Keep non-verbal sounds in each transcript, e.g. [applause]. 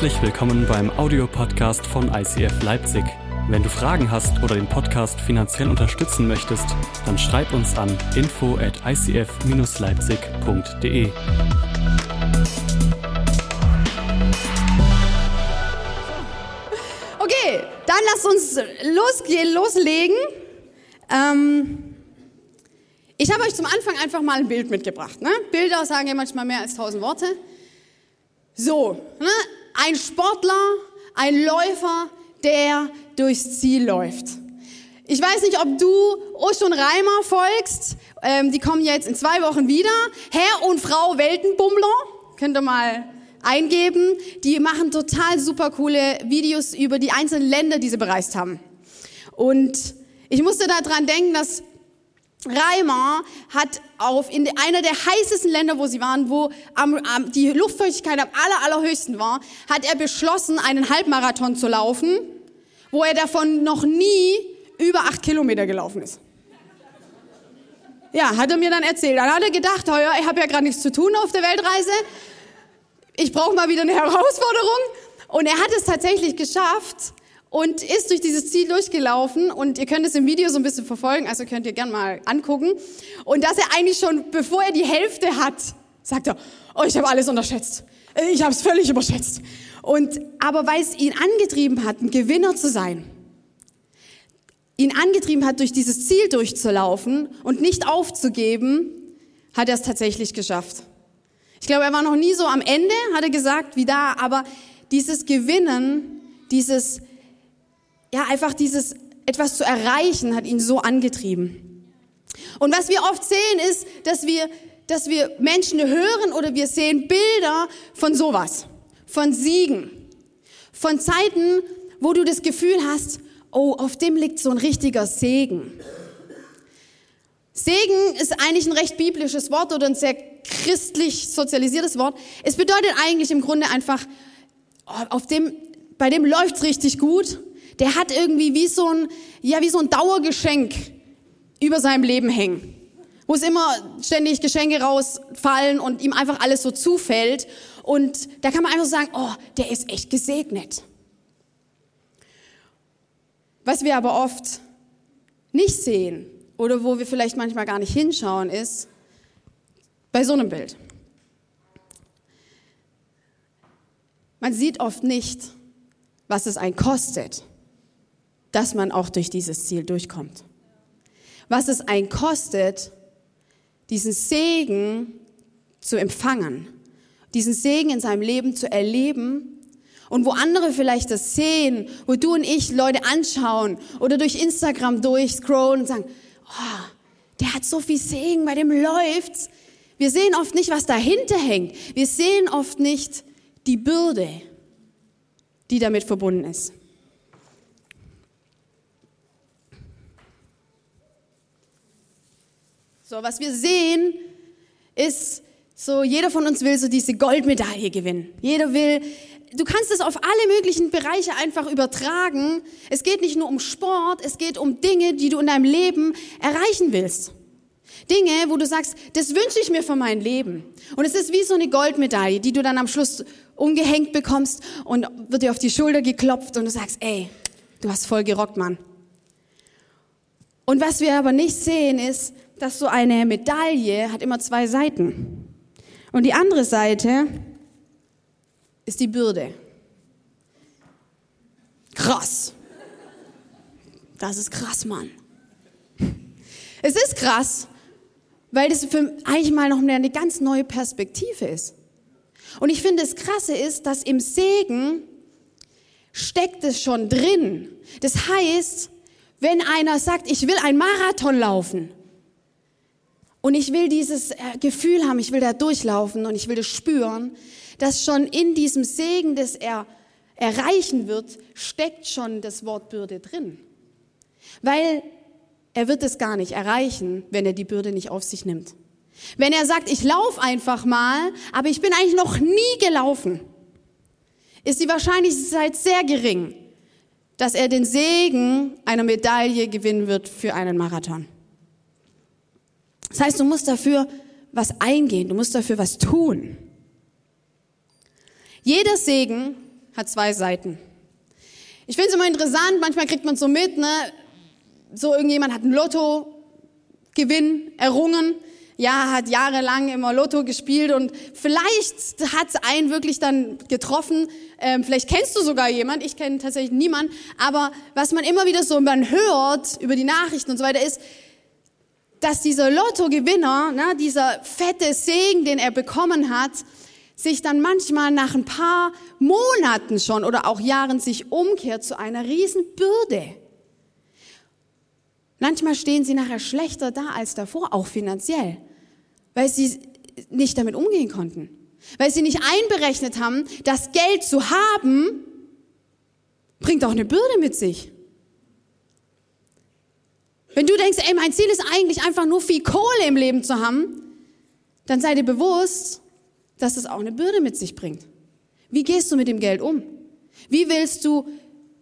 Herzlich willkommen beim Audiopodcast von ICF Leipzig. Wenn du Fragen hast oder den Podcast finanziell unterstützen möchtest, dann schreib uns an info at icf-leipzig.de. Okay, dann lasst uns losgehen, loslegen. Ähm, ich habe euch zum Anfang einfach mal ein Bild mitgebracht. Ne? Bilder sagen ja manchmal mehr als tausend Worte. So, ne? Ein Sportler, ein Läufer, der durchs Ziel läuft. Ich weiß nicht, ob du Usch und Reimer folgst. Ähm, die kommen jetzt in zwei Wochen wieder. Herr und Frau Weltenbummler. Könnt ihr mal eingeben. Die machen total super coole Videos über die einzelnen Länder, die sie bereist haben. Und ich musste daran denken, dass Reimer hat auf in einer der heißesten Länder, wo sie waren, wo am, am, die Luftfeuchtigkeit am aller, allerhöchsten war, hat er beschlossen, einen Halbmarathon zu laufen, wo er davon noch nie über acht Kilometer gelaufen ist. Ja, hat er mir dann erzählt. Dann hat er gedacht, heuer, ich habe ja gerade nichts zu tun auf der Weltreise. Ich brauche mal wieder eine Herausforderung. Und er hat es tatsächlich geschafft, und ist durch dieses Ziel durchgelaufen und ihr könnt es im Video so ein bisschen verfolgen, also könnt ihr gern mal angucken. Und dass er eigentlich schon, bevor er die Hälfte hat, sagt er, oh, ich habe alles unterschätzt. Ich habe es völlig überschätzt. Und, aber weil es ihn angetrieben hat, ein Gewinner zu sein, ihn angetrieben hat, durch dieses Ziel durchzulaufen und nicht aufzugeben, hat er es tatsächlich geschafft. Ich glaube, er war noch nie so am Ende, hat er gesagt, wie da, aber dieses Gewinnen, dieses ja, einfach dieses etwas zu erreichen, hat ihn so angetrieben. Und was wir oft sehen, ist, dass wir, dass wir Menschen hören oder wir sehen Bilder von sowas, von Siegen, von Zeiten, wo du das Gefühl hast, oh, auf dem liegt so ein richtiger Segen. Segen ist eigentlich ein recht biblisches Wort oder ein sehr christlich sozialisiertes Wort. Es bedeutet eigentlich im Grunde einfach, oh, auf dem, bei dem läuft's richtig gut der hat irgendwie wie so ein, ja, wie so ein Dauergeschenk über seinem Leben hängen. Wo es immer ständig Geschenke rausfallen und ihm einfach alles so zufällt. Und da kann man einfach sagen, oh, der ist echt gesegnet. Was wir aber oft nicht sehen oder wo wir vielleicht manchmal gar nicht hinschauen, ist bei so einem Bild. Man sieht oft nicht, was es einen kostet, dass man auch durch dieses Ziel durchkommt. Was es einen kostet, diesen Segen zu empfangen, diesen Segen in seinem Leben zu erleben und wo andere vielleicht das sehen, wo du und ich Leute anschauen oder durch Instagram durchscrollen und sagen, oh, der hat so viel Segen, bei dem läuft's. Wir sehen oft nicht, was dahinter hängt. Wir sehen oft nicht die Bürde, die damit verbunden ist. So, was wir sehen, ist so, jeder von uns will so diese Goldmedaille gewinnen. Jeder will, du kannst es auf alle möglichen Bereiche einfach übertragen. Es geht nicht nur um Sport, es geht um Dinge, die du in deinem Leben erreichen willst. Dinge, wo du sagst, das wünsche ich mir für mein Leben. Und es ist wie so eine Goldmedaille, die du dann am Schluss umgehängt bekommst und wird dir auf die Schulter geklopft und du sagst, ey, du hast voll gerockt, Mann. Und was wir aber nicht sehen ist, dass so eine Medaille hat immer zwei Seiten. Und die andere Seite ist die Bürde. Krass. Das ist krass, Mann. Es ist krass, weil das für eigentlich mal noch eine ganz neue Perspektive ist. Und ich finde, das Krasse ist, dass im Segen steckt es schon drin. Das heißt, wenn einer sagt, ich will ein Marathon laufen, und ich will dieses äh, Gefühl haben, ich will da durchlaufen und ich will das spüren, dass schon in diesem Segen, das er erreichen wird, steckt schon das Wort Bürde drin. Weil er wird es gar nicht erreichen, wenn er die Bürde nicht auf sich nimmt. Wenn er sagt, ich laufe einfach mal, aber ich bin eigentlich noch nie gelaufen, ist die Wahrscheinlichkeit sehr gering, dass er den Segen einer Medaille gewinnen wird für einen Marathon. Das heißt, du musst dafür was eingehen, du musst dafür was tun. Jeder Segen hat zwei Seiten. Ich finde es immer interessant, manchmal kriegt man so mit, ne, so irgendjemand hat ein Lottogewinn errungen, ja, hat jahrelang immer Lotto gespielt und vielleicht hat es einen wirklich dann getroffen. Ähm, vielleicht kennst du sogar jemand, ich kenne tatsächlich niemanden, aber was man immer wieder so man hört über die Nachrichten und so weiter ist, dass dieser Lottogewinner, ne, dieser fette Segen, den er bekommen hat, sich dann manchmal nach ein paar Monaten schon oder auch Jahren sich umkehrt zu einer Riesenbürde. Manchmal stehen sie nachher schlechter da als davor, auch finanziell, weil sie nicht damit umgehen konnten, weil sie nicht einberechnet haben, dass Geld zu haben bringt auch eine Bürde mit sich. Wenn du denkst, ey, mein Ziel ist eigentlich einfach nur viel Kohle im Leben zu haben, dann sei dir bewusst, dass es auch eine Bürde mit sich bringt. Wie gehst du mit dem Geld um? Wie willst du,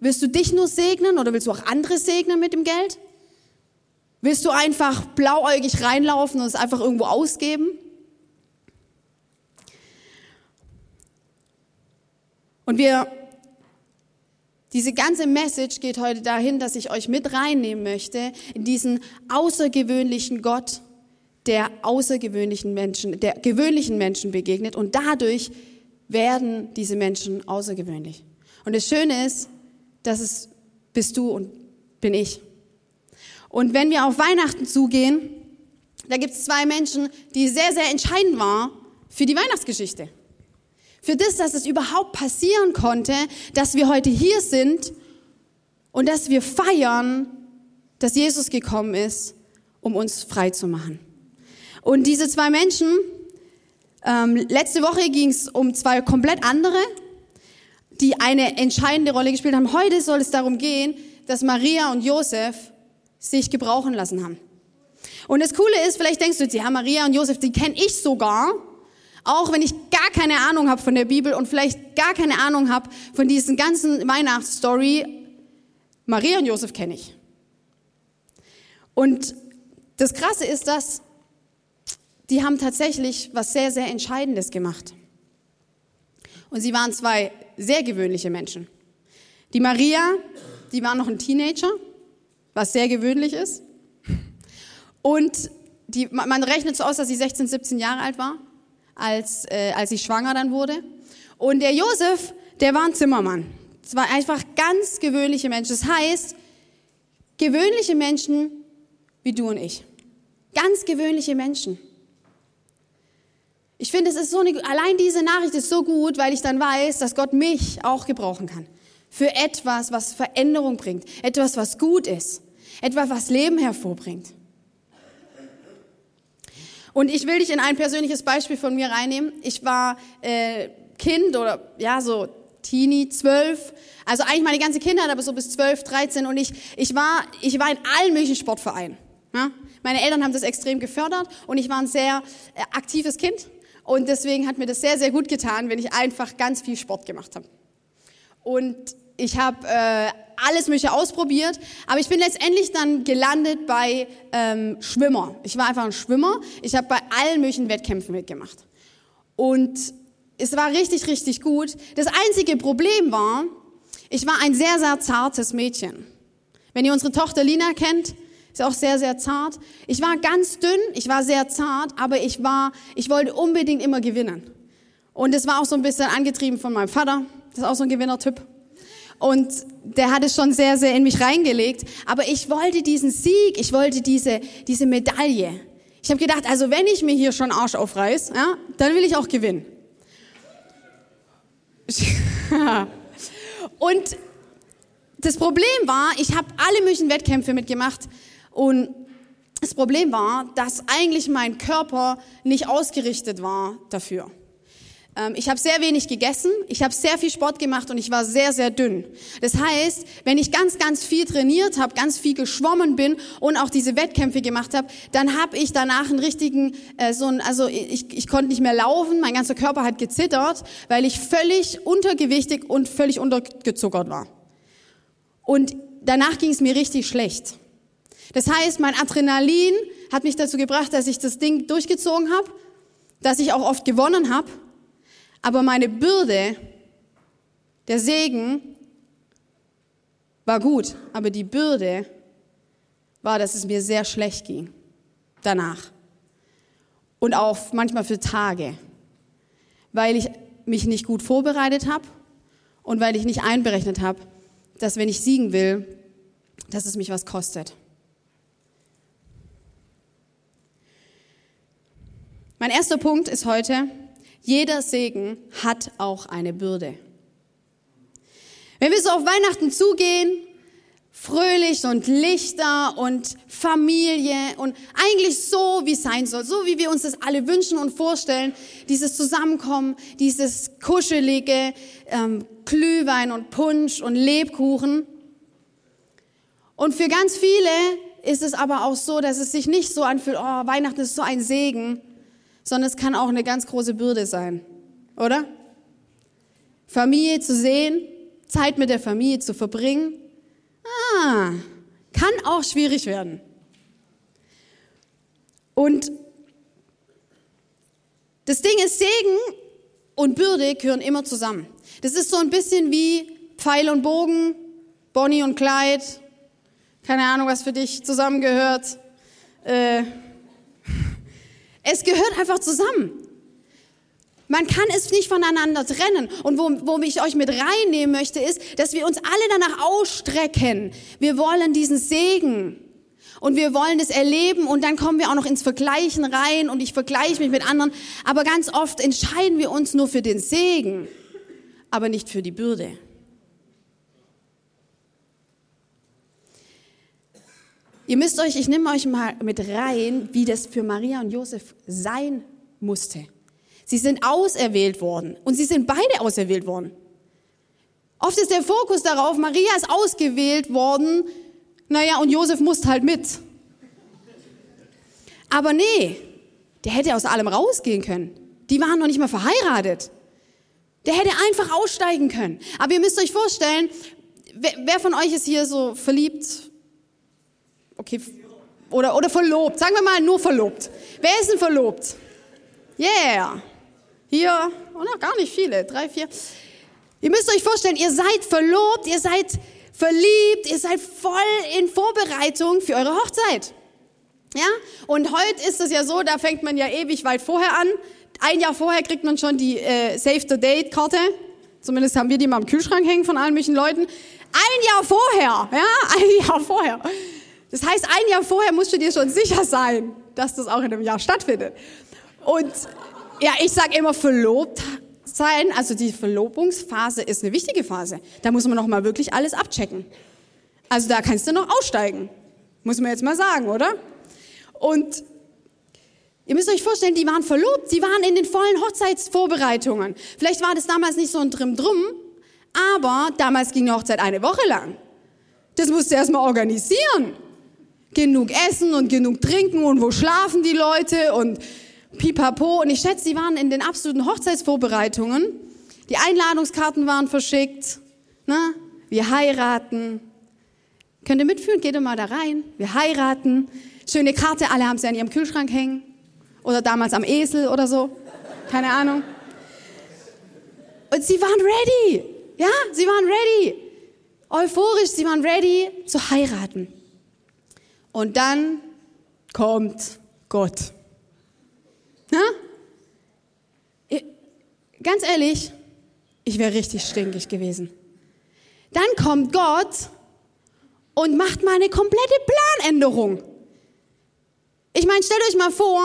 willst du dich nur segnen oder willst du auch andere segnen mit dem Geld? Willst du einfach blauäugig reinlaufen und es einfach irgendwo ausgeben? Und wir diese ganze Message geht heute dahin, dass ich euch mit reinnehmen möchte in diesen außergewöhnlichen Gott, der außergewöhnlichen Menschen, der gewöhnlichen Menschen begegnet und dadurch werden diese Menschen außergewöhnlich. Und das Schöne ist, dass es bist du und bin ich. Und wenn wir auf Weihnachten zugehen, da gibt es zwei Menschen, die sehr, sehr entscheidend waren für die Weihnachtsgeschichte. Für das, dass es überhaupt passieren konnte, dass wir heute hier sind und dass wir feiern, dass Jesus gekommen ist, um uns frei zu machen. Und diese zwei Menschen, ähm, letzte Woche ging es um zwei komplett andere, die eine entscheidende Rolle gespielt haben. Heute soll es darum gehen, dass Maria und Josef sich gebrauchen lassen haben. Und das Coole ist, vielleicht denkst du, ja, Maria und Josef, die kenne ich sogar. Auch wenn ich gar keine Ahnung habe von der Bibel und vielleicht gar keine Ahnung habe von diesen ganzen Weihnachtsstory, Maria und Josef kenne ich. Und das Krasse ist, dass die haben tatsächlich was sehr, sehr Entscheidendes gemacht. Und sie waren zwei sehr gewöhnliche Menschen. Die Maria, die war noch ein Teenager, was sehr gewöhnlich ist. Und die, man rechnet so aus, dass sie 16, 17 Jahre alt war als, äh, als sie schwanger dann wurde. Und der Josef, der war ein Zimmermann. Es war einfach ganz gewöhnliche Menschen. Das heißt, gewöhnliche Menschen wie du und ich. Ganz gewöhnliche Menschen. Ich finde, es ist so eine, allein diese Nachricht ist so gut, weil ich dann weiß, dass Gott mich auch gebrauchen kann. Für etwas, was Veränderung bringt. Etwas, was gut ist. Etwas, was Leben hervorbringt. Und ich will dich in ein persönliches Beispiel von mir reinnehmen. Ich war äh, Kind oder ja, so Teenie, zwölf. Also eigentlich meine ganze Kindheit, aber so bis zwölf, dreizehn. Und ich, ich, war, ich war in allen möglichen Sportvereinen. Ja? Meine Eltern haben das extrem gefördert und ich war ein sehr äh, aktives Kind. Und deswegen hat mir das sehr, sehr gut getan, wenn ich einfach ganz viel Sport gemacht habe. Und ich habe äh, alles Mögliche ausprobiert, aber ich bin letztendlich dann gelandet bei ähm, Schwimmer. Ich war einfach ein Schwimmer. Ich habe bei allen möglichen Wettkämpfen mitgemacht. Und es war richtig, richtig gut. Das einzige Problem war, ich war ein sehr, sehr zartes Mädchen. Wenn ihr unsere Tochter Lina kennt, ist auch sehr, sehr zart. Ich war ganz dünn, ich war sehr zart, aber ich war, ich wollte unbedingt immer gewinnen. Und es war auch so ein bisschen angetrieben von meinem Vater. Das ist auch so ein Gewinnertyp. Und der hat es schon sehr, sehr in mich reingelegt. Aber ich wollte diesen Sieg, ich wollte diese, diese Medaille. Ich habe gedacht, also wenn ich mir hier schon Arsch aufreiß, ja, dann will ich auch gewinnen. [laughs] und das Problem war, ich habe alle möglichen Wettkämpfe mitgemacht und das Problem war, dass eigentlich mein Körper nicht ausgerichtet war dafür. Ähm, ich habe sehr wenig gegessen, ich habe sehr viel Sport gemacht und ich war sehr, sehr dünn. Das heißt, wenn ich ganz, ganz viel trainiert habe, ganz viel geschwommen bin und auch diese Wettkämpfe gemacht habe, dann habe ich danach einen richtigen, äh, so ein, also ich, ich konnte nicht mehr laufen, mein ganzer Körper hat gezittert, weil ich völlig untergewichtig und völlig untergezuckert war. Und danach ging es mir richtig schlecht. Das heißt, mein Adrenalin hat mich dazu gebracht, dass ich das Ding durchgezogen habe, dass ich auch oft gewonnen habe aber meine Bürde, Der Segen war gut, aber die Bürde war, dass es mir sehr schlecht ging danach. Und auch manchmal für Tage, weil ich mich nicht gut vorbereitet habe und weil ich nicht einberechnet habe, dass wenn ich siegen will, dass es mich was kostet. Mein erster Punkt ist heute, jeder Segen hat auch eine Bürde. Wenn wir so auf Weihnachten zugehen, fröhlich und Lichter und Familie und eigentlich so, wie es sein soll, so wie wir uns das alle wünschen und vorstellen, dieses Zusammenkommen, dieses kuschelige ähm, Glühwein und Punsch und Lebkuchen. Und für ganz viele ist es aber auch so, dass es sich nicht so anfühlt, oh, Weihnachten ist so ein Segen, sondern es kann auch eine ganz große Bürde sein, oder? Familie zu sehen, Zeit mit der Familie zu verbringen, ah, kann auch schwierig werden. Und das Ding ist, Segen und Bürde gehören immer zusammen. Das ist so ein bisschen wie Pfeil und Bogen, Bonnie und Clyde, keine Ahnung, was für dich zusammengehört. Äh, es gehört einfach zusammen. Man kann es nicht voneinander trennen. Und wo, wo ich euch mit reinnehmen möchte, ist, dass wir uns alle danach ausstrecken. Wir wollen diesen Segen. Und wir wollen es erleben und dann kommen wir auch noch ins Vergleichen rein und ich vergleiche mich mit anderen. Aber ganz oft entscheiden wir uns nur für den Segen, aber nicht für die Bürde. Ihr müsst euch, ich nehme euch mal mit rein, wie das für Maria und Josef sein musste. Sie sind auserwählt worden und sie sind beide auserwählt worden. Oft ist der Fokus darauf, Maria ist ausgewählt worden, naja, und Josef musste halt mit. Aber nee, der hätte aus allem rausgehen können. Die waren noch nicht mal verheiratet. Der hätte einfach aussteigen können. Aber ihr müsst euch vorstellen, wer von euch ist hier so verliebt Okay, oder, oder verlobt. Sagen wir mal nur verlobt. Wer ist denn verlobt? Yeah. Hier, oh, noch gar nicht viele, drei, vier. Ihr müsst euch vorstellen, ihr seid verlobt, ihr seid verliebt, ihr seid voll in Vorbereitung für eure Hochzeit. Ja? Und heute ist es ja so, da fängt man ja ewig weit vorher an. Ein Jahr vorher kriegt man schon die äh, Save the Date Karte. Zumindest haben wir die mal im Kühlschrank hängen von allen möglichen Leuten. Ein Jahr vorher, ja, [laughs] ein Jahr vorher. Das heißt, ein Jahr vorher musst du dir schon sicher sein, dass das auch in einem Jahr stattfindet. Und ja, ich sage immer verlobt sein, also die Verlobungsphase ist eine wichtige Phase. Da muss man noch mal wirklich alles abchecken. Also da kannst du noch aussteigen. Muss man jetzt mal sagen, oder? Und ihr müsst euch vorstellen, die waren verlobt, die waren in den vollen Hochzeitsvorbereitungen. Vielleicht war das damals nicht so ein Drum-Drum, aber damals ging die Hochzeit eine Woche lang. Das musst du erstmal organisieren genug Essen und genug Trinken und wo schlafen die Leute und pipapo. Und ich schätze, sie waren in den absoluten Hochzeitsvorbereitungen. Die Einladungskarten waren verschickt. Ne? Wir heiraten. Könnt ihr mitfühlen? Geht ihr mal da rein. Wir heiraten. Schöne Karte, alle haben sie an ihrem Kühlschrank hängen. Oder damals am Esel oder so. Keine Ahnung. Und sie waren ready. Ja, sie waren ready. Euphorisch, sie waren ready zu heiraten. Und dann kommt Gott. Na? Ganz ehrlich, ich wäre richtig stinkig gewesen. Dann kommt Gott und macht mal eine komplette Planänderung. Ich meine, stellt euch mal vor,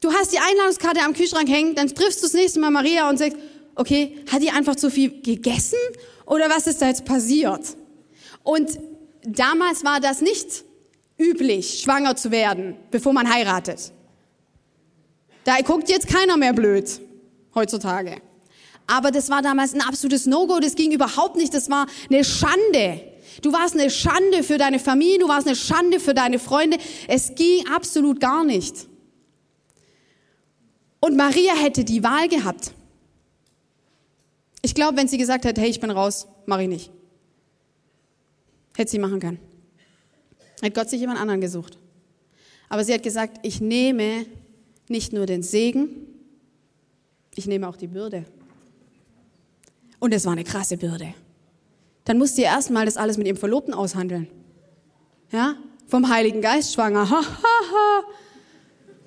du hast die Einladungskarte am Kühlschrank hängen, dann triffst du das nächste Mal Maria und sagst, okay, hat die einfach zu viel gegessen oder was ist da jetzt passiert? Und damals war das nicht üblich, schwanger zu werden, bevor man heiratet. Da guckt jetzt keiner mehr blöd heutzutage. Aber das war damals ein absolutes No-Go, das ging überhaupt nicht, das war eine Schande. Du warst eine Schande für deine Familie, du warst eine Schande für deine Freunde. Es ging absolut gar nicht. Und Maria hätte die Wahl gehabt. Ich glaube, wenn sie gesagt hätte, hey, ich bin raus, mache ich nicht. Hätte sie machen können hat Gott sich jemand anderen gesucht. Aber sie hat gesagt, ich nehme nicht nur den Segen, ich nehme auch die Bürde. Und es war eine krasse Bürde. Dann musste ihr erstmal das alles mit ihrem Verlobten aushandeln. Ja? Vom Heiligen Geist schwanger. Ha, ha, ha.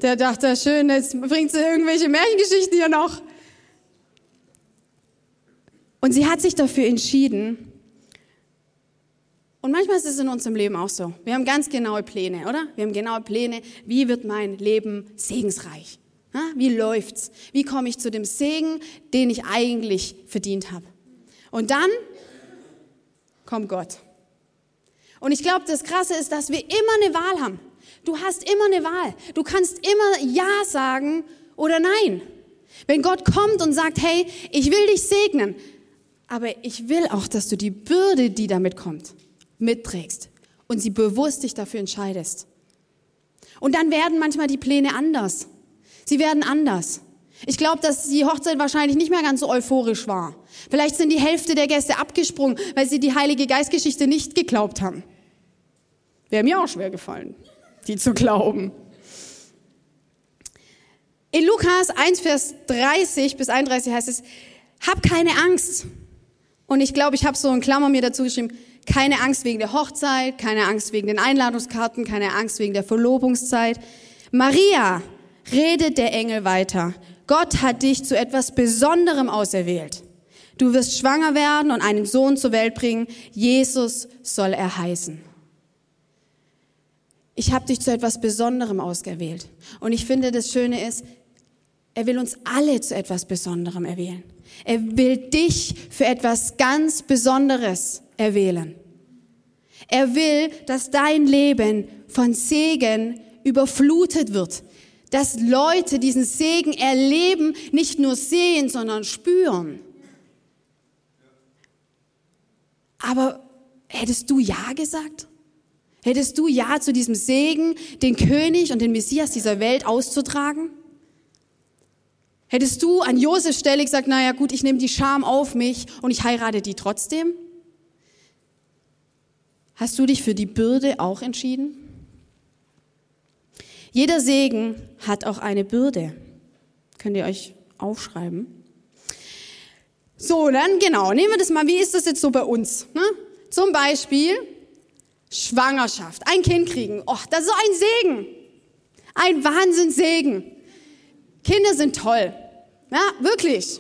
Der dachte, schön, jetzt bringt sie irgendwelche Märchengeschichten hier noch. Und sie hat sich dafür entschieden. Und manchmal ist es in unserem Leben auch so. Wir haben ganz genaue Pläne, oder? Wir haben genaue Pläne. Wie wird mein Leben segensreich? Wie läuft's? Wie komme ich zu dem Segen, den ich eigentlich verdient habe? Und dann kommt Gott. Und ich glaube, das Krasse ist, dass wir immer eine Wahl haben. Du hast immer eine Wahl. Du kannst immer Ja sagen oder Nein. Wenn Gott kommt und sagt, hey, ich will dich segnen, aber ich will auch, dass du die Bürde, die damit kommt, mitträgst und sie bewusst dich dafür entscheidest. Und dann werden manchmal die Pläne anders. Sie werden anders. Ich glaube, dass die Hochzeit wahrscheinlich nicht mehr ganz so euphorisch war. Vielleicht sind die Hälfte der Gäste abgesprungen, weil sie die Heilige Geistgeschichte nicht geglaubt haben. Wäre mir auch schwer gefallen, die zu glauben. In Lukas 1, Vers 30 bis 31 heißt es, hab keine Angst. Und ich glaube, ich habe so in Klammer mir dazu geschrieben, keine Angst wegen der Hochzeit, keine Angst wegen den Einladungskarten, keine Angst wegen der Verlobungszeit. Maria, redet der Engel weiter. Gott hat dich zu etwas Besonderem auserwählt. Du wirst schwanger werden und einen Sohn zur Welt bringen. Jesus soll er heißen. Ich habe dich zu etwas Besonderem ausgewählt. Und ich finde, das Schöne ist, er will uns alle zu etwas Besonderem erwählen. Er will dich für etwas ganz Besonderes erwählen. Er will, dass dein Leben von Segen überflutet wird. Dass Leute diesen Segen erleben, nicht nur sehen, sondern spüren. Aber hättest du Ja gesagt? Hättest du Ja zu diesem Segen, den König und den Messias dieser Welt auszutragen? Hättest du an Josefs Stelle gesagt, naja gut, ich nehme die Scham auf mich und ich heirate die trotzdem? Hast du dich für die Bürde auch entschieden? Jeder Segen hat auch eine Bürde. Könnt ihr euch aufschreiben? So, dann genau, nehmen wir das mal, wie ist das jetzt so bei uns? Ne? Zum Beispiel Schwangerschaft, ein Kind kriegen. Oh, das ist so ein Segen. Ein Wahnsinnssegen. Kinder sind toll. Ja, wirklich.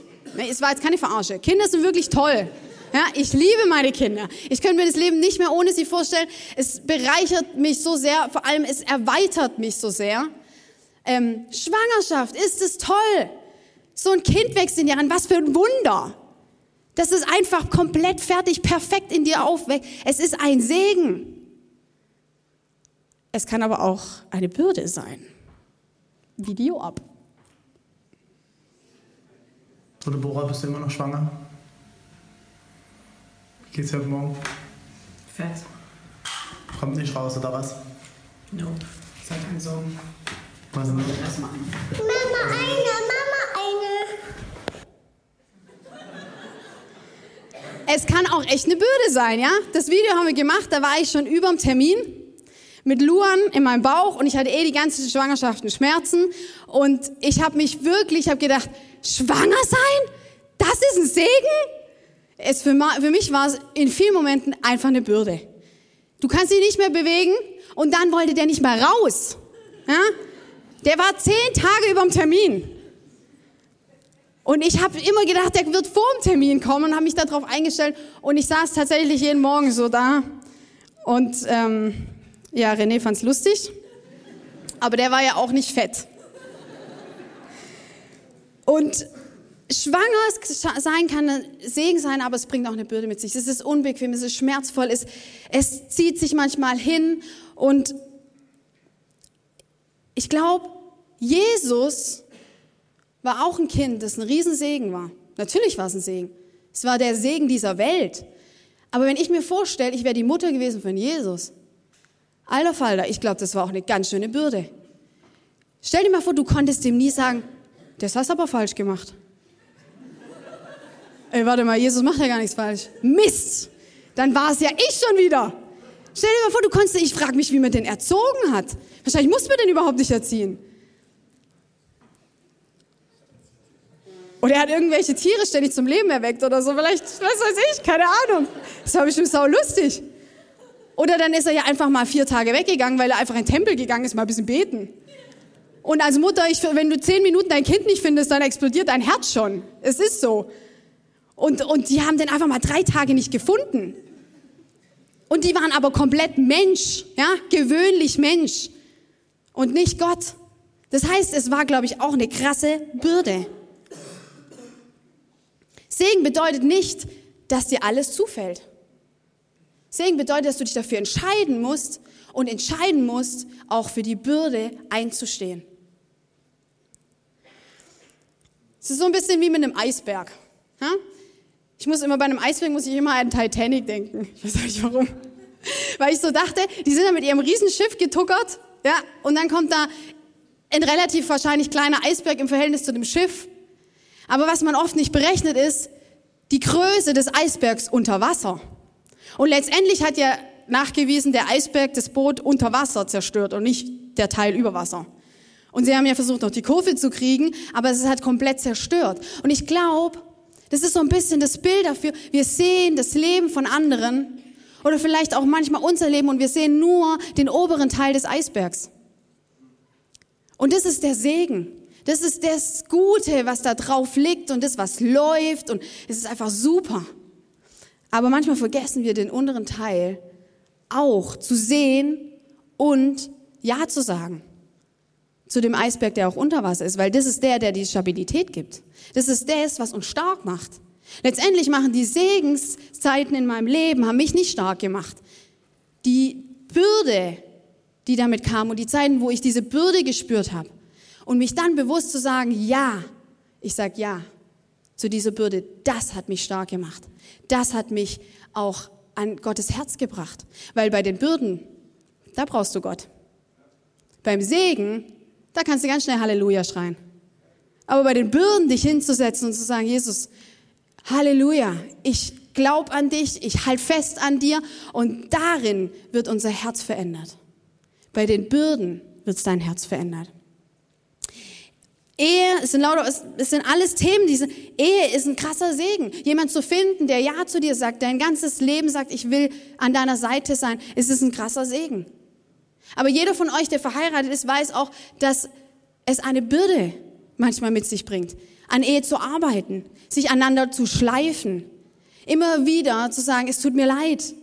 Es war jetzt keine Verarsche. Kinder sind wirklich toll. Ja, ich liebe meine Kinder. Ich könnte mir das Leben nicht mehr ohne sie vorstellen. Es bereichert mich so sehr, vor allem es erweitert mich so sehr. Ähm, Schwangerschaft, ist es toll. So ein Kind wächst in dir an, was für ein Wunder. Das ist einfach komplett fertig, perfekt in dir aufwächst. Es ist ein Segen. Es kann aber auch eine Bürde sein. Video ab. So, Deborah, bist du immer noch schwanger? Wie geht's heute Morgen? Fett. Kommt nicht raus, oder was? No. Seid keine Sorgen. Was denn? Erstmal ein. Mama eine, Mama eine. Es kann auch echt eine Bürde sein, ja? Das Video haben wir gemacht, da war ich schon überm Termin mit Luan in meinem Bauch und ich hatte eh die ganze Schwangerschaft Schmerzen und ich habe mich wirklich, ich habe gedacht, schwanger sein? Das ist ein Segen? Es für, für mich war es in vielen Momenten einfach eine Bürde. Du kannst dich nicht mehr bewegen und dann wollte der nicht mehr raus. Ja? Der war zehn Tage über dem Termin. Und ich habe immer gedacht, der wird vor dem Termin kommen und habe mich darauf eingestellt. Und ich saß tatsächlich jeden Morgen so da. Und ähm, ja, René fand's lustig. Aber der war ja auch nicht fett. Und schwanger sein kann ein Segen sein, aber es bringt auch eine Bürde mit sich. Es ist unbequem, es ist schmerzvoll, es, es zieht sich manchmal hin. Und ich glaube, Jesus war auch ein Kind, das ein Riesensegen war. Natürlich war es ein Segen. Es war der Segen dieser Welt. Aber wenn ich mir vorstelle, ich wäre die Mutter gewesen von Jesus, alter Falter, ich glaube, das war auch eine ganz schöne Bürde. Stell dir mal vor, du konntest dem nie sagen, das hast aber falsch gemacht. Ey, warte mal, Jesus macht ja gar nichts falsch. Mist! Dann war es ja ich schon wieder. Stell dir mal vor, du konntest, ich frage mich, wie man den erzogen hat. Wahrscheinlich muss man den überhaupt nicht erziehen. Oder er hat irgendwelche Tiere ständig zum Leben erweckt oder so. Vielleicht, was weiß ich, keine Ahnung. Das war bestimmt sau lustig. Oder dann ist er ja einfach mal vier Tage weggegangen, weil er einfach in den Tempel gegangen ist, mal ein bisschen beten. Und als Mutter, ich, wenn du zehn Minuten dein Kind nicht findest, dann explodiert dein Herz schon. Es ist so. Und, und die haben den einfach mal drei Tage nicht gefunden. Und die waren aber komplett Mensch, ja, gewöhnlich Mensch und nicht Gott. Das heißt, es war, glaube ich, auch eine krasse Bürde. Segen bedeutet nicht, dass dir alles zufällt. Segen bedeutet, dass du dich dafür entscheiden musst und entscheiden musst, auch für die Bürde einzustehen. Es ist so ein bisschen wie mit einem Eisberg. Ja? Ich muss immer bei einem Eisberg muss ich immer an Titanic denken. Ich weiß nicht warum. Weil ich so dachte, die sind da mit ihrem Riesenschiff getuckert, ja, und dann kommt da ein relativ wahrscheinlich kleiner Eisberg im Verhältnis zu dem Schiff. Aber was man oft nicht berechnet ist, die Größe des Eisbergs unter Wasser. Und letztendlich hat ja nachgewiesen, der Eisberg das Boot unter Wasser zerstört und nicht der Teil über Wasser. Und sie haben ja versucht, noch die Kurve zu kriegen, aber es halt komplett zerstört. Und ich glaube, das ist so ein bisschen das Bild dafür. Wir sehen das Leben von anderen oder vielleicht auch manchmal unser Leben und wir sehen nur den oberen Teil des Eisbergs. Und das ist der Segen. Das ist das Gute, was da drauf liegt und das, was läuft und es ist einfach super. Aber manchmal vergessen wir den unteren Teil auch zu sehen und Ja zu sagen zu dem Eisberg, der auch unter Wasser ist, weil das ist der, der die Stabilität gibt. Das ist das, was uns stark macht. Letztendlich machen die Segenszeiten in meinem Leben, haben mich nicht stark gemacht. Die Bürde, die damit kam und die Zeiten, wo ich diese Bürde gespürt habe und mich dann bewusst zu sagen, ja, ich sag ja zu dieser Bürde, das hat mich stark gemacht. Das hat mich auch an Gottes Herz gebracht. Weil bei den Bürden, da brauchst du Gott. Beim Segen da kannst du ganz schnell Halleluja schreien. Aber bei den Bürden dich hinzusetzen und zu sagen, Jesus, Halleluja, ich glaub an dich, ich halt fest an dir und darin wird unser Herz verändert. Bei den Bürden wird dein Herz verändert. Ehe, es sind lauter, es sind alles Themen, diese Ehe ist ein krasser Segen. Jemand zu finden, der Ja zu dir sagt, dein ganzes Leben sagt, ich will an deiner Seite sein, es ist ein krasser Segen. Aber jeder von euch, der verheiratet ist, weiß auch, dass es eine Bürde manchmal mit sich bringt, an Ehe zu arbeiten, sich aneinander zu schleifen, immer wieder zu sagen, es tut mir leid,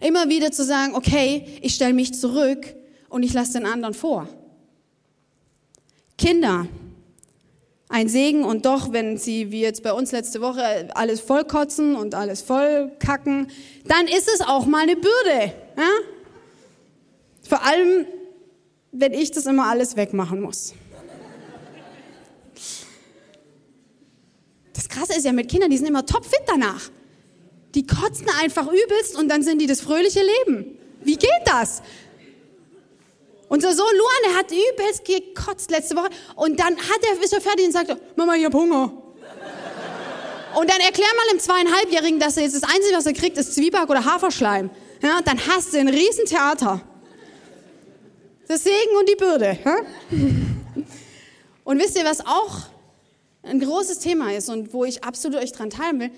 immer wieder zu sagen, okay, ich stelle mich zurück und ich lasse den anderen vor. Kinder, ein Segen und doch, wenn sie wie jetzt bei uns letzte Woche alles vollkotzen und alles vollkacken, dann ist es auch mal eine Bürde. Ja? Vor allem, wenn ich das immer alles wegmachen muss. Das Krasse ist ja mit Kindern, die sind immer topfit danach. Die kotzen einfach übelst und dann sind die das fröhliche Leben. Wie geht das? Unser Sohn Luan, der hat übelst gekotzt letzte Woche und dann hat er, ist er fertig und sagt, Mama, ich hab Hunger. Und dann erklär mal dem zweieinhalbjährigen, dass er jetzt das Einzige, was er kriegt, ist Zwieback oder Haferschleim. Ja, dann hast du ein Riesentheater. Das Segen und die Bürde. Und wisst ihr, was auch ein großes Thema ist und wo ich absolut euch dran teilen will?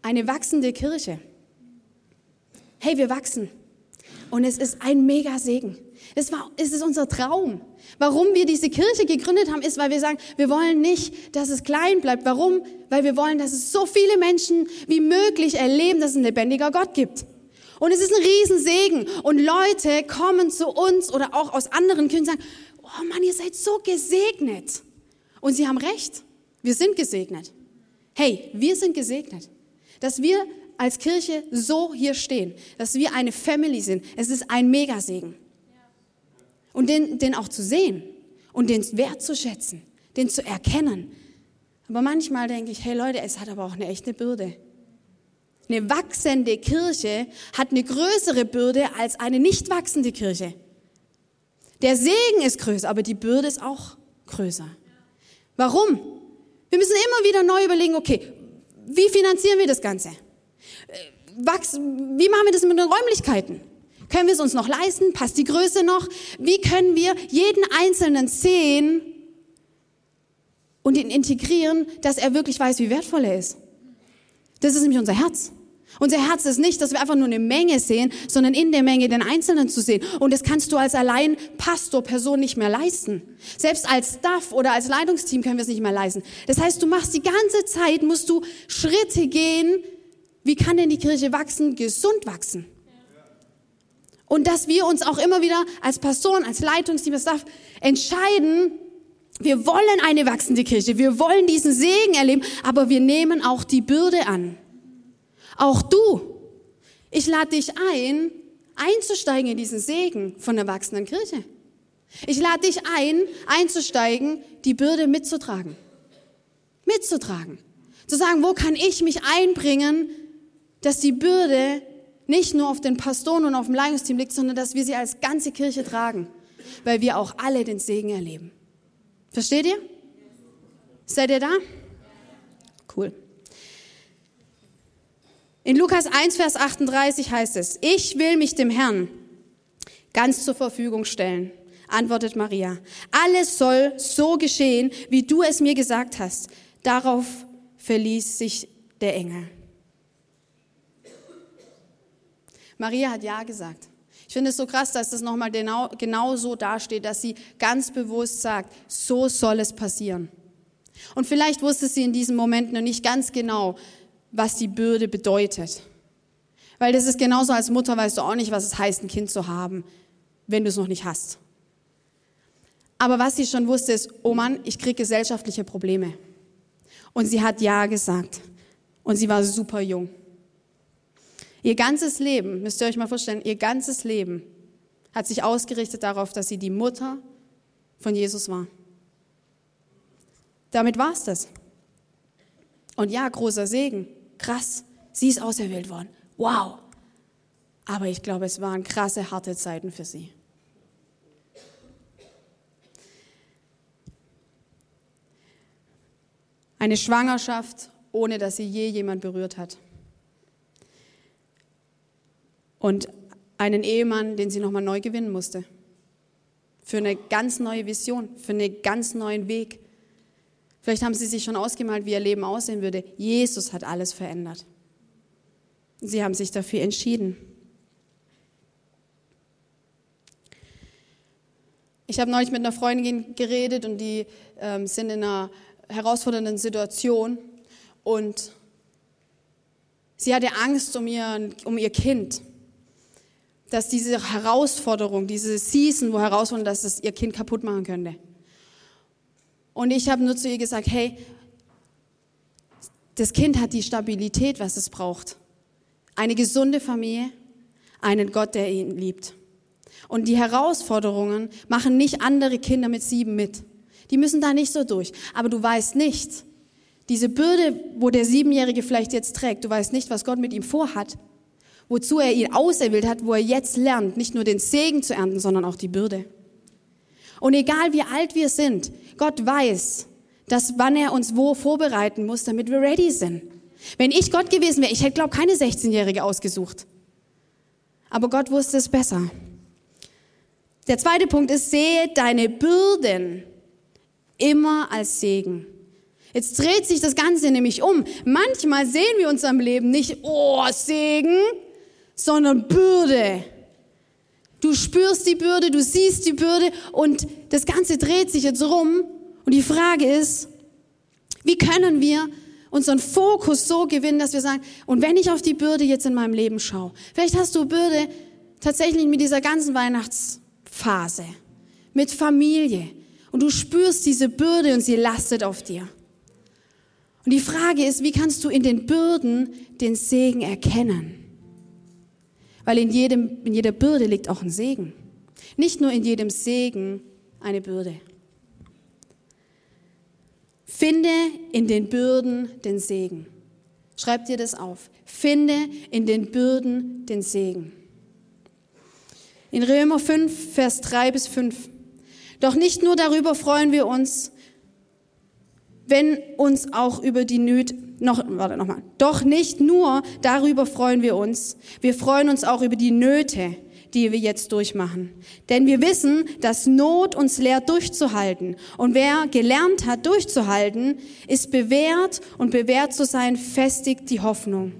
Eine wachsende Kirche. Hey, wir wachsen. Und es ist ein mega Segen. Es, war, es ist unser Traum. Warum wir diese Kirche gegründet haben, ist, weil wir sagen, wir wollen nicht, dass es klein bleibt. Warum? Weil wir wollen, dass es so viele Menschen wie möglich erleben, dass es ein lebendiger Gott gibt. Und es ist ein Riesensegen. Und Leute kommen zu uns oder auch aus anderen Kirchen und sagen, oh Mann, ihr seid so gesegnet. Und sie haben recht. Wir sind gesegnet. Hey, wir sind gesegnet. Dass wir als Kirche so hier stehen, dass wir eine Family sind. Es ist ein Megasegen. Und den, den auch zu sehen und den wertzuschätzen, den zu erkennen. Aber manchmal denke ich, hey Leute, es hat aber auch eine echte Bürde. Eine wachsende Kirche hat eine größere Bürde als eine nicht wachsende Kirche. Der Segen ist größer, aber die Bürde ist auch größer. Warum? Wir müssen immer wieder neu überlegen, okay, wie finanzieren wir das Ganze? Äh, wie machen wir das mit den Räumlichkeiten? Können wir es uns noch leisten? Passt die Größe noch? Wie können wir jeden Einzelnen sehen und ihn integrieren, dass er wirklich weiß, wie wertvoll er ist. Das ist nämlich unser Herz. Unser Herz ist nicht, dass wir einfach nur eine Menge sehen, sondern in der Menge den Einzelnen zu sehen. Und das kannst du als allein Pastor, Person nicht mehr leisten. Selbst als Staff oder als Leitungsteam können wir es nicht mehr leisten. Das heißt, du machst die ganze Zeit, musst du Schritte gehen. Wie kann denn die Kirche wachsen? Gesund wachsen. Und dass wir uns auch immer wieder als Pastoren, als Leitungsteam, als Staff entscheiden, wir wollen eine wachsende Kirche, wir wollen diesen Segen erleben, aber wir nehmen auch die Bürde an. Auch du. Ich lade dich ein, einzusteigen in diesen Segen von der wachsenden Kirche. Ich lade dich ein, einzusteigen, die Bürde mitzutragen. Mitzutragen. Zu sagen, wo kann ich mich einbringen, dass die Bürde nicht nur auf den Pastoren und auf dem Leitungsteam liegt, sondern dass wir sie als ganze Kirche tragen, weil wir auch alle den Segen erleben. Versteht ihr? Seid ihr da? Cool. In Lukas 1, Vers 38 heißt es, ich will mich dem Herrn ganz zur Verfügung stellen, antwortet Maria. Alles soll so geschehen, wie du es mir gesagt hast. Darauf verließ sich der Engel. Maria hat Ja gesagt. Ich finde es so krass, dass das nochmal genau, genau so dasteht, dass sie ganz bewusst sagt, so soll es passieren. Und vielleicht wusste sie in diesem Moment noch nicht ganz genau, was die Bürde bedeutet. Weil das ist genauso als Mutter, weißt du auch nicht, was es heißt, ein Kind zu haben, wenn du es noch nicht hast. Aber was sie schon wusste, ist, oh Mann, ich kriege gesellschaftliche Probleme. Und sie hat Ja gesagt. Und sie war super jung. Ihr ganzes Leben, müsst ihr euch mal vorstellen, ihr ganzes Leben hat sich ausgerichtet darauf, dass sie die Mutter von Jesus war. Damit war es das. Und ja, großer Segen. Krass, sie ist auserwählt worden. Wow. Aber ich glaube, es waren krasse, harte Zeiten für sie. Eine Schwangerschaft, ohne dass sie je jemand berührt hat und einen Ehemann, den sie nochmal neu gewinnen musste. Für eine ganz neue Vision, für einen ganz neuen Weg. Vielleicht haben sie sich schon ausgemalt, wie ihr Leben aussehen würde. Jesus hat alles verändert. Sie haben sich dafür entschieden. Ich habe neulich mit einer Freundin geredet und die ähm, sind in einer herausfordernden Situation und sie hatte Angst um ihr, um ihr Kind dass diese Herausforderung, diese Season, wo herausfordern, dass es ihr Kind kaputt machen könnte. Und ich habe nur zu ihr gesagt, hey, das Kind hat die Stabilität, was es braucht. Eine gesunde Familie, einen Gott, der ihn liebt. Und die Herausforderungen machen nicht andere Kinder mit sieben mit. Die müssen da nicht so durch. Aber du weißt nicht, diese Bürde, wo der Siebenjährige vielleicht jetzt trägt, du weißt nicht, was Gott mit ihm vorhat wozu er ihn auserwählt hat, wo er jetzt lernt, nicht nur den Segen zu ernten, sondern auch die Bürde. Und egal wie alt wir sind, Gott weiß, dass wann er uns wo vorbereiten muss, damit wir ready sind. Wenn ich Gott gewesen wäre, ich hätte, glaube keine 16-Jährige ausgesucht. Aber Gott wusste es besser. Der zweite Punkt ist, sehe deine Bürden immer als Segen. Jetzt dreht sich das Ganze nämlich um. Manchmal sehen wir uns am Leben nicht, oh, Segen, sondern Bürde. Du spürst die Bürde, du siehst die Bürde und das Ganze dreht sich jetzt rum. Und die Frage ist, wie können wir unseren Fokus so gewinnen, dass wir sagen, und wenn ich auf die Bürde jetzt in meinem Leben schaue, vielleicht hast du Bürde tatsächlich mit dieser ganzen Weihnachtsphase, mit Familie, und du spürst diese Bürde und sie lastet auf dir. Und die Frage ist, wie kannst du in den Bürden den Segen erkennen? Weil in, jedem, in jeder Bürde liegt auch ein Segen. Nicht nur in jedem Segen eine Bürde. Finde in den Bürden den Segen. Schreib dir das auf. Finde in den Bürden den Segen. In Römer 5, Vers 3 bis 5. Doch nicht nur darüber freuen wir uns, wenn uns auch über die Nöte, noch, warte nochmal, doch nicht nur darüber freuen wir uns, wir freuen uns auch über die Nöte, die wir jetzt durchmachen. Denn wir wissen, dass Not uns lehrt, durchzuhalten. Und wer gelernt hat, durchzuhalten, ist bewährt und bewährt zu sein, festigt die Hoffnung.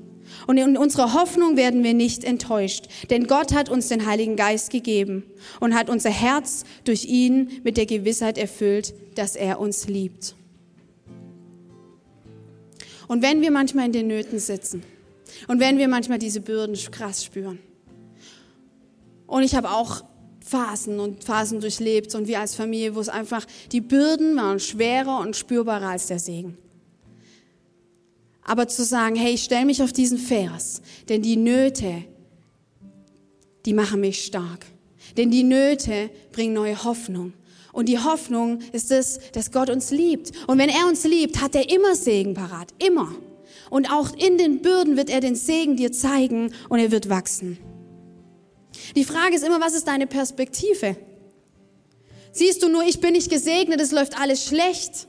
Und in unserer Hoffnung werden wir nicht enttäuscht, denn Gott hat uns den Heiligen Geist gegeben und hat unser Herz durch ihn mit der Gewissheit erfüllt, dass er uns liebt. Und wenn wir manchmal in den Nöten sitzen und wenn wir manchmal diese Bürden krass spüren, und ich habe auch Phasen und Phasen durchlebt und wir als Familie, wo es einfach, die Bürden waren schwerer und spürbarer als der Segen. Aber zu sagen, hey, ich stell mich auf diesen Vers, denn die Nöte, die machen mich stark. Denn die Nöte bringen neue Hoffnung. Und die Hoffnung ist es, dass Gott uns liebt. Und wenn er uns liebt, hat er immer Segen parat. Immer. Und auch in den Bürden wird er den Segen dir zeigen und er wird wachsen. Die Frage ist immer, was ist deine Perspektive? Siehst du nur, ich bin nicht gesegnet, es läuft alles schlecht?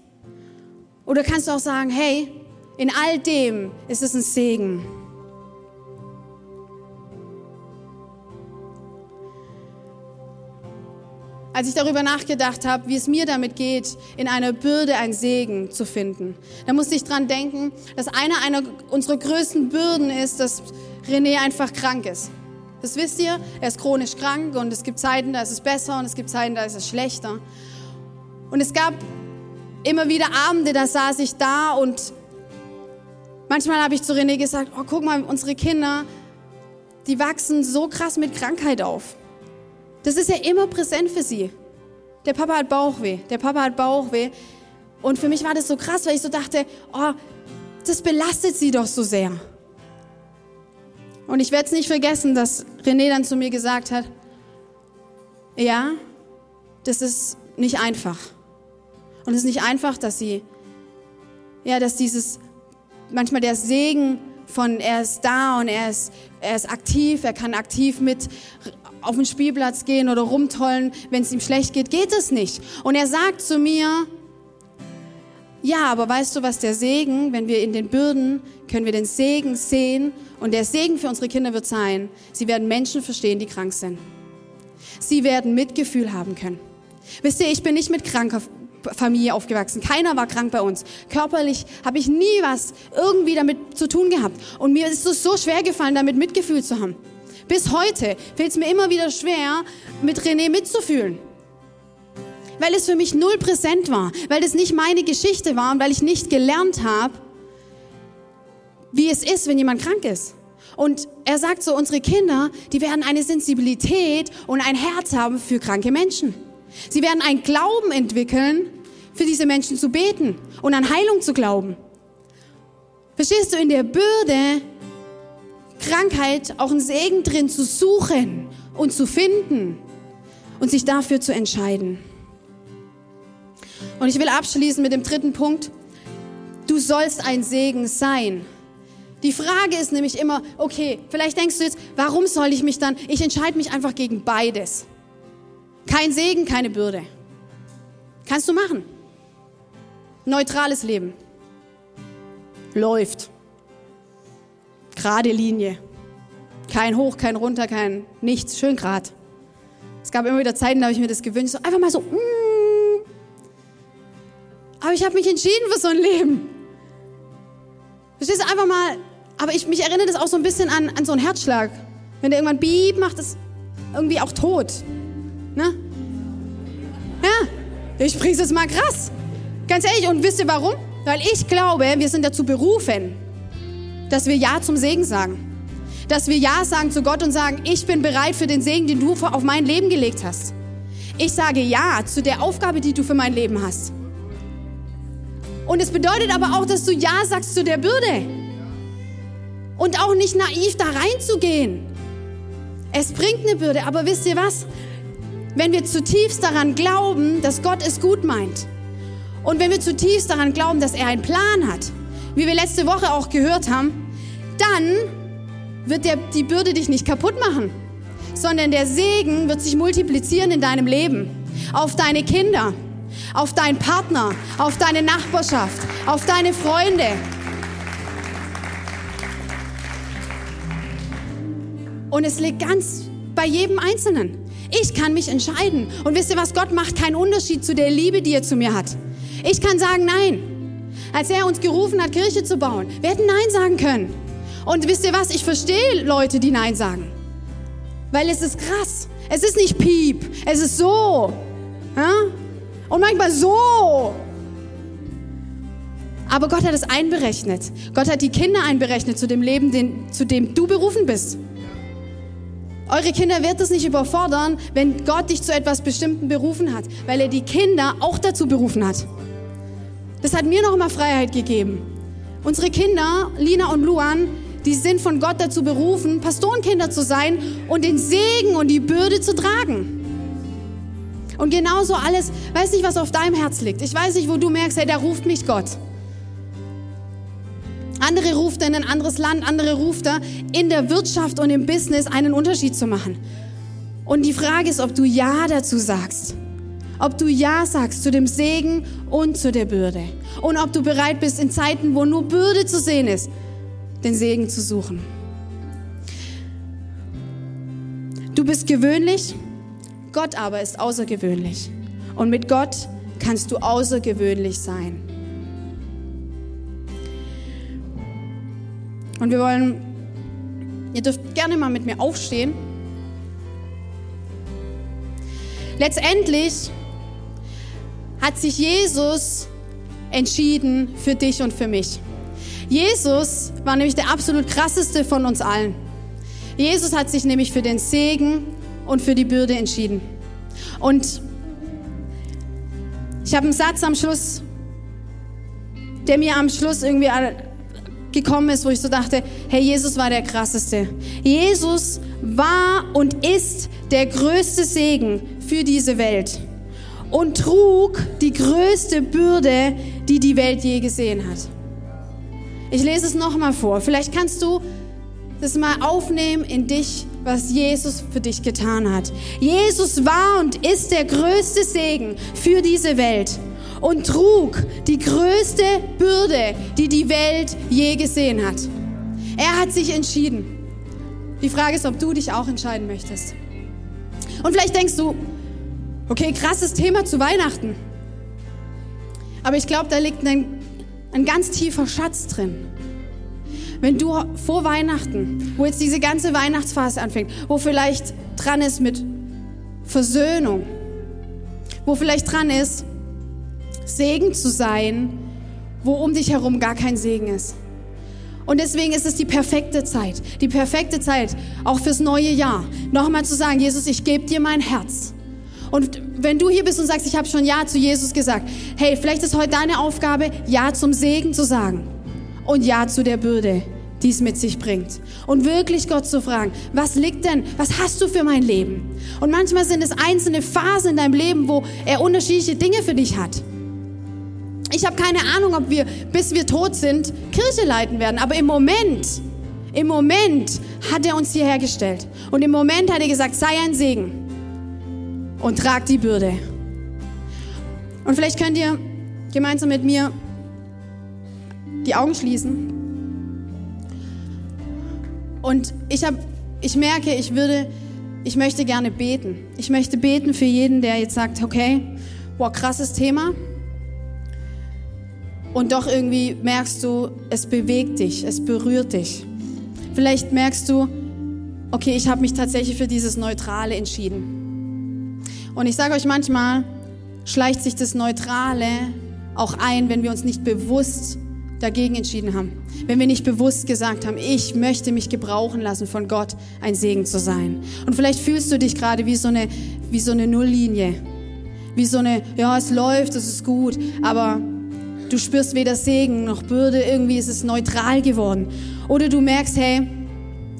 Oder kannst du auch sagen, hey, in all dem ist es ein Segen. Als ich darüber nachgedacht habe, wie es mir damit geht, in einer Bürde ein Segen zu finden. Da musste ich dran denken, dass eine einer unserer größten Bürden ist, dass René einfach krank ist. Das wisst ihr, er ist chronisch krank und es gibt Zeiten, da ist es besser und es gibt Zeiten, da ist es schlechter. Und es gab immer wieder Abende, da saß ich da und manchmal habe ich zu René gesagt, oh guck mal, unsere Kinder, die wachsen so krass mit Krankheit auf. Das ist ja immer präsent für sie. Der Papa hat Bauchweh, der Papa hat Bauchweh. Und für mich war das so krass, weil ich so dachte, oh, das belastet sie doch so sehr. Und ich werde es nicht vergessen, dass René dann zu mir gesagt hat, ja, das ist nicht einfach. Und es ist nicht einfach, dass sie, ja, dass dieses, manchmal der Segen von, er ist da und er ist, er ist aktiv, er kann aktiv mit auf den Spielplatz gehen oder rumtollen, wenn es ihm schlecht geht, geht es nicht. Und er sagt zu mir, ja, aber weißt du, was der Segen, wenn wir in den Bürden, können wir den Segen sehen und der Segen für unsere Kinder wird sein, sie werden Menschen verstehen, die krank sind. Sie werden Mitgefühl haben können. Wisst ihr, ich bin nicht mit kranker Familie aufgewachsen. Keiner war krank bei uns. Körperlich habe ich nie was irgendwie damit zu tun gehabt. Und mir ist es so schwer gefallen, damit Mitgefühl zu haben. Bis heute fällt es mir immer wieder schwer, mit René mitzufühlen. Weil es für mich null präsent war, weil es nicht meine Geschichte war und weil ich nicht gelernt habe, wie es ist, wenn jemand krank ist. Und er sagt so, unsere Kinder, die werden eine Sensibilität und ein Herz haben für kranke Menschen. Sie werden einen Glauben entwickeln, für diese Menschen zu beten und an Heilung zu glauben. Verstehst du, in der Bürde Krankheit auch einen Segen drin zu suchen und zu finden und sich dafür zu entscheiden. Und ich will abschließen mit dem dritten Punkt. Du sollst ein Segen sein. Die Frage ist nämlich immer, okay, vielleicht denkst du jetzt, warum soll ich mich dann, ich entscheide mich einfach gegen beides. Kein Segen, keine Bürde. Kannst du machen. Neutrales Leben. Läuft. Gerade Linie. Kein Hoch, kein Runter, kein Nichts. Schön grad. Es gab immer wieder Zeiten, da habe ich mir das gewünscht. So einfach mal so. Mm. Aber ich habe mich entschieden für so ein Leben. Verstehst du, einfach mal. Aber ich, mich erinnert das auch so ein bisschen an, an so einen Herzschlag. Wenn der irgendwann Bieb macht, ist irgendwie auch tot. Ne? Ja, ich spreche es mal krass. Ganz ehrlich, und wisst ihr warum? Weil ich glaube, wir sind dazu berufen, dass wir Ja zum Segen sagen. Dass wir Ja sagen zu Gott und sagen, ich bin bereit für den Segen, den du auf mein Leben gelegt hast. Ich sage Ja zu der Aufgabe, die du für mein Leben hast. Und es bedeutet aber auch, dass du Ja sagst zu der Bürde. Und auch nicht naiv da reinzugehen. Es bringt eine Bürde, aber wisst ihr was? Wenn wir zutiefst daran glauben, dass Gott es gut meint und wenn wir zutiefst daran glauben, dass er einen Plan hat, wie wir letzte Woche auch gehört haben, dann wird der, die Bürde dich nicht kaputt machen, sondern der Segen wird sich multiplizieren in deinem Leben, auf deine Kinder, auf deinen Partner, auf deine Nachbarschaft, auf deine Freunde. Und es liegt ganz bei jedem Einzelnen. Ich kann mich entscheiden. Und wisst ihr was? Gott macht keinen Unterschied zu der Liebe, die er zu mir hat. Ich kann sagen Nein. Als er uns gerufen hat, Kirche zu bauen, wir hätten Nein sagen können. Und wisst ihr was? Ich verstehe Leute, die Nein sagen. Weil es ist krass. Es ist nicht piep. Es ist so. Ja? Und manchmal so. Aber Gott hat es einberechnet. Gott hat die Kinder einberechnet zu dem Leben, den, zu dem du berufen bist. Eure Kinder wird es nicht überfordern, wenn Gott dich zu etwas Bestimmten berufen hat, weil er die Kinder auch dazu berufen hat. Das hat mir noch immer Freiheit gegeben. Unsere Kinder, Lina und Luan, die sind von Gott dazu berufen, Pastorenkinder zu sein und den Segen und die Bürde zu tragen. Und genauso alles, weiß nicht, was auf deinem Herz liegt. Ich weiß nicht, wo du merkst, hey, da ruft mich Gott. Andere ruft er in ein anderes Land, andere ruft er in der Wirtschaft und im Business einen Unterschied zu machen. Und die Frage ist, ob du Ja dazu sagst. Ob du Ja sagst zu dem Segen und zu der Bürde. Und ob du bereit bist, in Zeiten, wo nur Bürde zu sehen ist, den Segen zu suchen. Du bist gewöhnlich, Gott aber ist außergewöhnlich. Und mit Gott kannst du außergewöhnlich sein. Und wir wollen, ihr dürft gerne mal mit mir aufstehen. Letztendlich hat sich Jesus entschieden für dich und für mich. Jesus war nämlich der absolut krasseste von uns allen. Jesus hat sich nämlich für den Segen und für die Bürde entschieden. Und ich habe einen Satz am Schluss, der mir am Schluss irgendwie gekommen ist, wo ich so dachte, hey, Jesus war der krasseste. Jesus war und ist der größte Segen für diese Welt und trug die größte Bürde, die die Welt je gesehen hat. Ich lese es nochmal vor. Vielleicht kannst du das mal aufnehmen in dich, was Jesus für dich getan hat. Jesus war und ist der größte Segen für diese Welt und trug die größte Bürde, die die Welt je gesehen hat. Er hat sich entschieden. Die Frage ist, ob du dich auch entscheiden möchtest. Und vielleicht denkst du, okay, krasses Thema zu Weihnachten. Aber ich glaube, da liegt ein, ein ganz tiefer Schatz drin. Wenn du vor Weihnachten, wo jetzt diese ganze Weihnachtsphase anfängt, wo vielleicht dran ist mit Versöhnung, wo vielleicht dran ist, Segen zu sein, wo um dich herum gar kein Segen ist. Und deswegen ist es die perfekte Zeit, die perfekte Zeit, auch fürs neue Jahr, nochmal zu sagen, Jesus, ich gebe dir mein Herz. Und wenn du hier bist und sagst, ich habe schon Ja zu Jesus gesagt, hey, vielleicht ist heute deine Aufgabe, Ja zum Segen zu sagen und Ja zu der Bürde, die es mit sich bringt. Und wirklich Gott zu fragen, was liegt denn, was hast du für mein Leben? Und manchmal sind es einzelne Phasen in deinem Leben, wo er unterschiedliche Dinge für dich hat. Ich habe keine Ahnung, ob wir, bis wir tot sind, Kirche leiten werden. Aber im Moment, im Moment hat er uns hierher gestellt. Und im Moment hat er gesagt, sei ein Segen und trag die Bürde. Und vielleicht könnt ihr gemeinsam mit mir die Augen schließen. Und ich habe, ich merke, ich würde, ich möchte gerne beten. Ich möchte beten für jeden, der jetzt sagt, okay, boah, krasses Thema und doch irgendwie merkst du, es bewegt dich, es berührt dich. Vielleicht merkst du, okay, ich habe mich tatsächlich für dieses Neutrale entschieden. Und ich sage euch manchmal, schleicht sich das Neutrale auch ein, wenn wir uns nicht bewusst dagegen entschieden haben. Wenn wir nicht bewusst gesagt haben, ich möchte mich gebrauchen lassen von Gott, ein Segen zu sein. Und vielleicht fühlst du dich gerade wie so eine, wie so eine Nulllinie. Wie so eine, ja, es läuft, es ist gut, aber Du spürst weder Segen noch Bürde, irgendwie ist es neutral geworden. Oder du merkst, hey,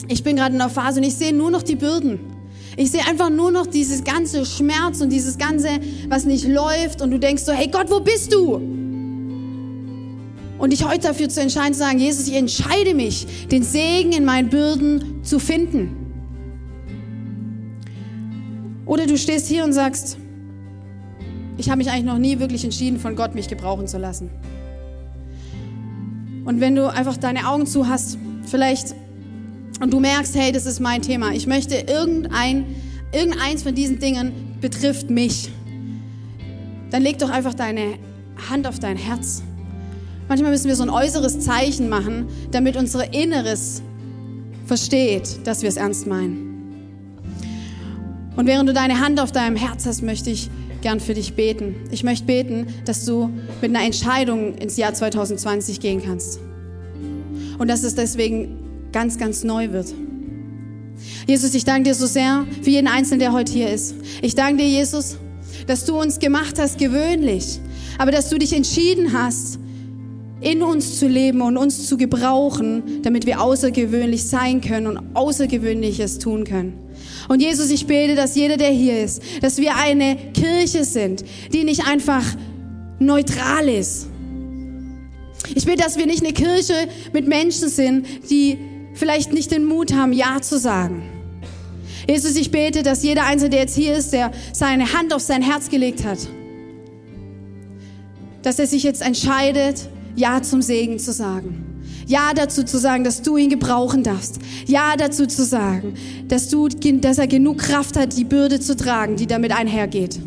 ich bin gerade in einer Phase und ich sehe nur noch die Bürden. Ich sehe einfach nur noch dieses ganze Schmerz und dieses ganze, was nicht läuft. Und du denkst so, hey Gott, wo bist du? Und dich heute dafür zu entscheiden, zu sagen, Jesus, ich entscheide mich, den Segen in meinen Bürden zu finden. Oder du stehst hier und sagst, ich habe mich eigentlich noch nie wirklich entschieden, von Gott mich gebrauchen zu lassen. Und wenn du einfach deine Augen zu hast, vielleicht und du merkst, hey, das ist mein Thema. Ich möchte irgendein, irgendeins von diesen Dingen betrifft mich. Dann leg doch einfach deine Hand auf dein Herz. Manchmal müssen wir so ein äußeres Zeichen machen, damit unser Inneres versteht, dass wir es ernst meinen. Und während du deine Hand auf deinem Herz hast, möchte ich gern für dich beten. Ich möchte beten, dass du mit einer Entscheidung ins Jahr 2020 gehen kannst. Und dass es deswegen ganz, ganz neu wird. Jesus, ich danke dir so sehr für jeden Einzelnen, der heute hier ist. Ich danke dir, Jesus, dass du uns gemacht hast gewöhnlich, aber dass du dich entschieden hast, in uns zu leben und uns zu gebrauchen, damit wir außergewöhnlich sein können und Außergewöhnliches tun können. Und Jesus, ich bete, dass jeder, der hier ist, dass wir eine Kirche sind, die nicht einfach neutral ist. Ich bete, dass wir nicht eine Kirche mit Menschen sind, die vielleicht nicht den Mut haben, Ja zu sagen. Jesus, ich bete, dass jeder Einzelne, der jetzt hier ist, der seine Hand auf sein Herz gelegt hat, dass er sich jetzt entscheidet, Ja zum Segen zu sagen. Ja dazu zu sagen, dass du ihn gebrauchen darfst. Ja dazu zu sagen, dass, du, dass er genug Kraft hat, die Bürde zu tragen, die damit einhergeht.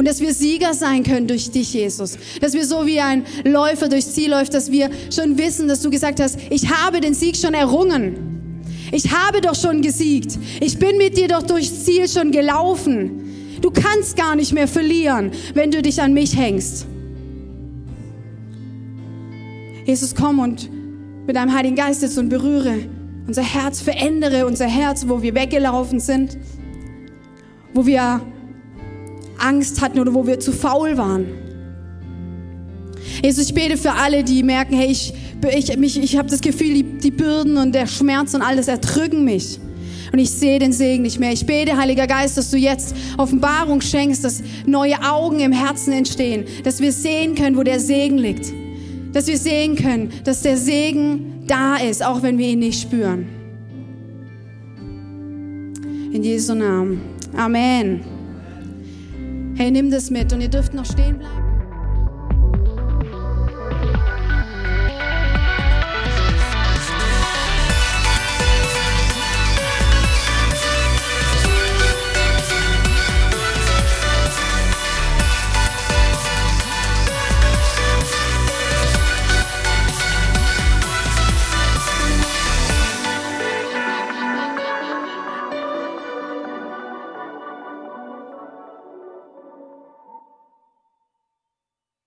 Und dass wir Sieger sein können durch dich, Jesus. Dass wir so wie ein Läufer durchs Ziel läuft, dass wir schon wissen, dass du gesagt hast, ich habe den Sieg schon errungen. Ich habe doch schon gesiegt. Ich bin mit dir doch durchs Ziel schon gelaufen. Du kannst gar nicht mehr verlieren, wenn du dich an mich hängst. Jesus, komm und mit deinem Heiligen Geist jetzt und berühre unser Herz, verändere unser Herz, wo wir weggelaufen sind, wo wir Angst hatten oder wo wir zu faul waren. Jesus, ich bete für alle, die merken, hey, ich, ich, mich, ich habe das Gefühl, die, die Bürden und der Schmerz und alles erdrücken mich. Und ich sehe den Segen nicht mehr. Ich bete, Heiliger Geist, dass du jetzt Offenbarung schenkst, dass neue Augen im Herzen entstehen, dass wir sehen können, wo der Segen liegt dass wir sehen können, dass der Segen da ist, auch wenn wir ihn nicht spüren. In Jesu Namen. Amen. Hey, nimm das mit und ihr dürft noch stehen bleiben.